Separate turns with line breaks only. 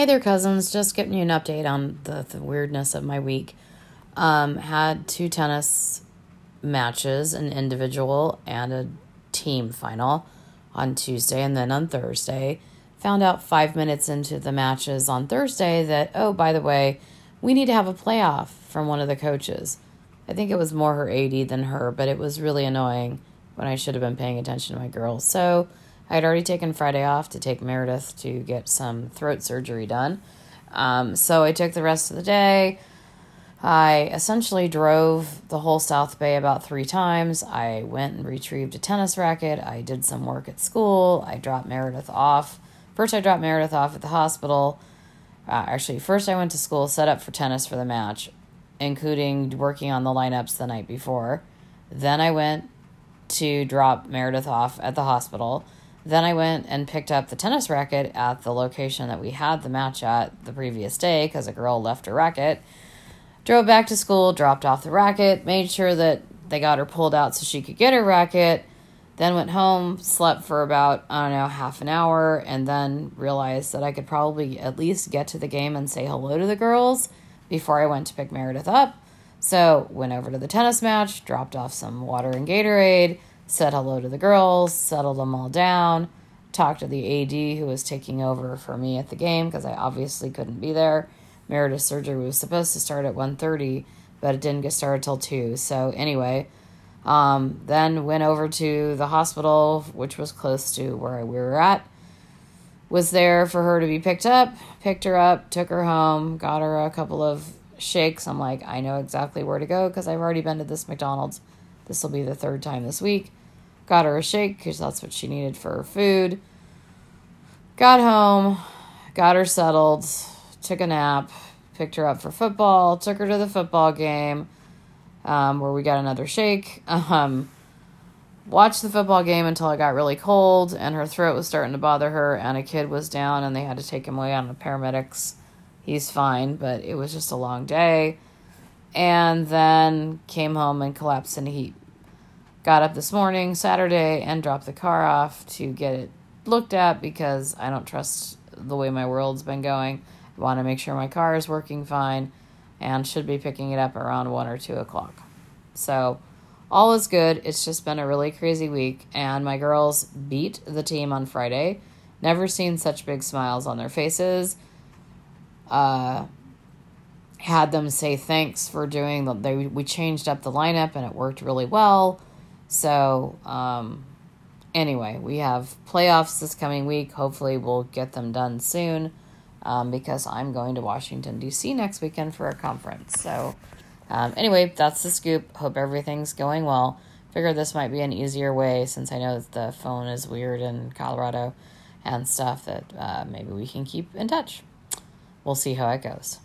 Hey there, cousins. Just giving you an update on the, the weirdness of my week. Um, had two tennis matches, an individual and a team final on Tuesday, and then on Thursday. Found out five minutes into the matches on Thursday that, oh, by the way, we need to have a playoff from one of the coaches. I think it was more her AD than her, but it was really annoying when I should have been paying attention to my girls. So I had already taken Friday off to take Meredith to get some throat surgery done. Um, so I took the rest of the day. I essentially drove the whole South Bay about three times. I went and retrieved a tennis racket. I did some work at school. I dropped Meredith off. First, I dropped Meredith off at the hospital. Uh, actually, first, I went to school, set up for tennis for the match, including working on the lineups the night before. Then I went to drop Meredith off at the hospital. Then I went and picked up the tennis racket at the location that we had the match at the previous day because a girl left her racket. Drove back to school, dropped off the racket, made sure that they got her pulled out so she could get her racket. Then went home, slept for about, I don't know, half an hour, and then realized that I could probably at least get to the game and say hello to the girls before I went to pick Meredith up. So went over to the tennis match, dropped off some water and Gatorade said hello to the girls, settled them all down, talked to the AD who was taking over for me at the game because I obviously couldn't be there. Meredith's surgery was supposed to start at 1.30, but it didn't get started till 2. So anyway, um, then went over to the hospital, which was close to where we were at. Was there for her to be picked up, picked her up, took her home, got her a couple of shakes. I'm like, I know exactly where to go because I've already been to this McDonald's. This will be the third time this week. Got her a shake because that's what she needed for her food. Got home, got her settled, took a nap, picked her up for football, took her to the football game um, where we got another shake. Um, watched the football game until it got really cold and her throat was starting to bother her, and a kid was down and they had to take him away on the paramedics. He's fine, but it was just a long day. And then came home and collapsed in heat. Got up this morning, Saturday, and dropped the car off to get it looked at because I don't trust the way my world's been going. I want to make sure my car is working fine and should be picking it up around 1 or 2 o'clock. So, all is good. It's just been a really crazy week, and my girls beat the team on Friday. Never seen such big smiles on their faces. Uh, had them say thanks for doing the. They, we changed up the lineup and it worked really well. So, um, anyway, we have playoffs this coming week. Hopefully, we'll get them done soon um, because I'm going to Washington, D.C. next weekend for a conference. So, um, anyway, that's the scoop. Hope everything's going well. Figure this might be an easier way since I know that the phone is weird in Colorado and stuff that uh, maybe we can keep in touch. We'll see how it goes.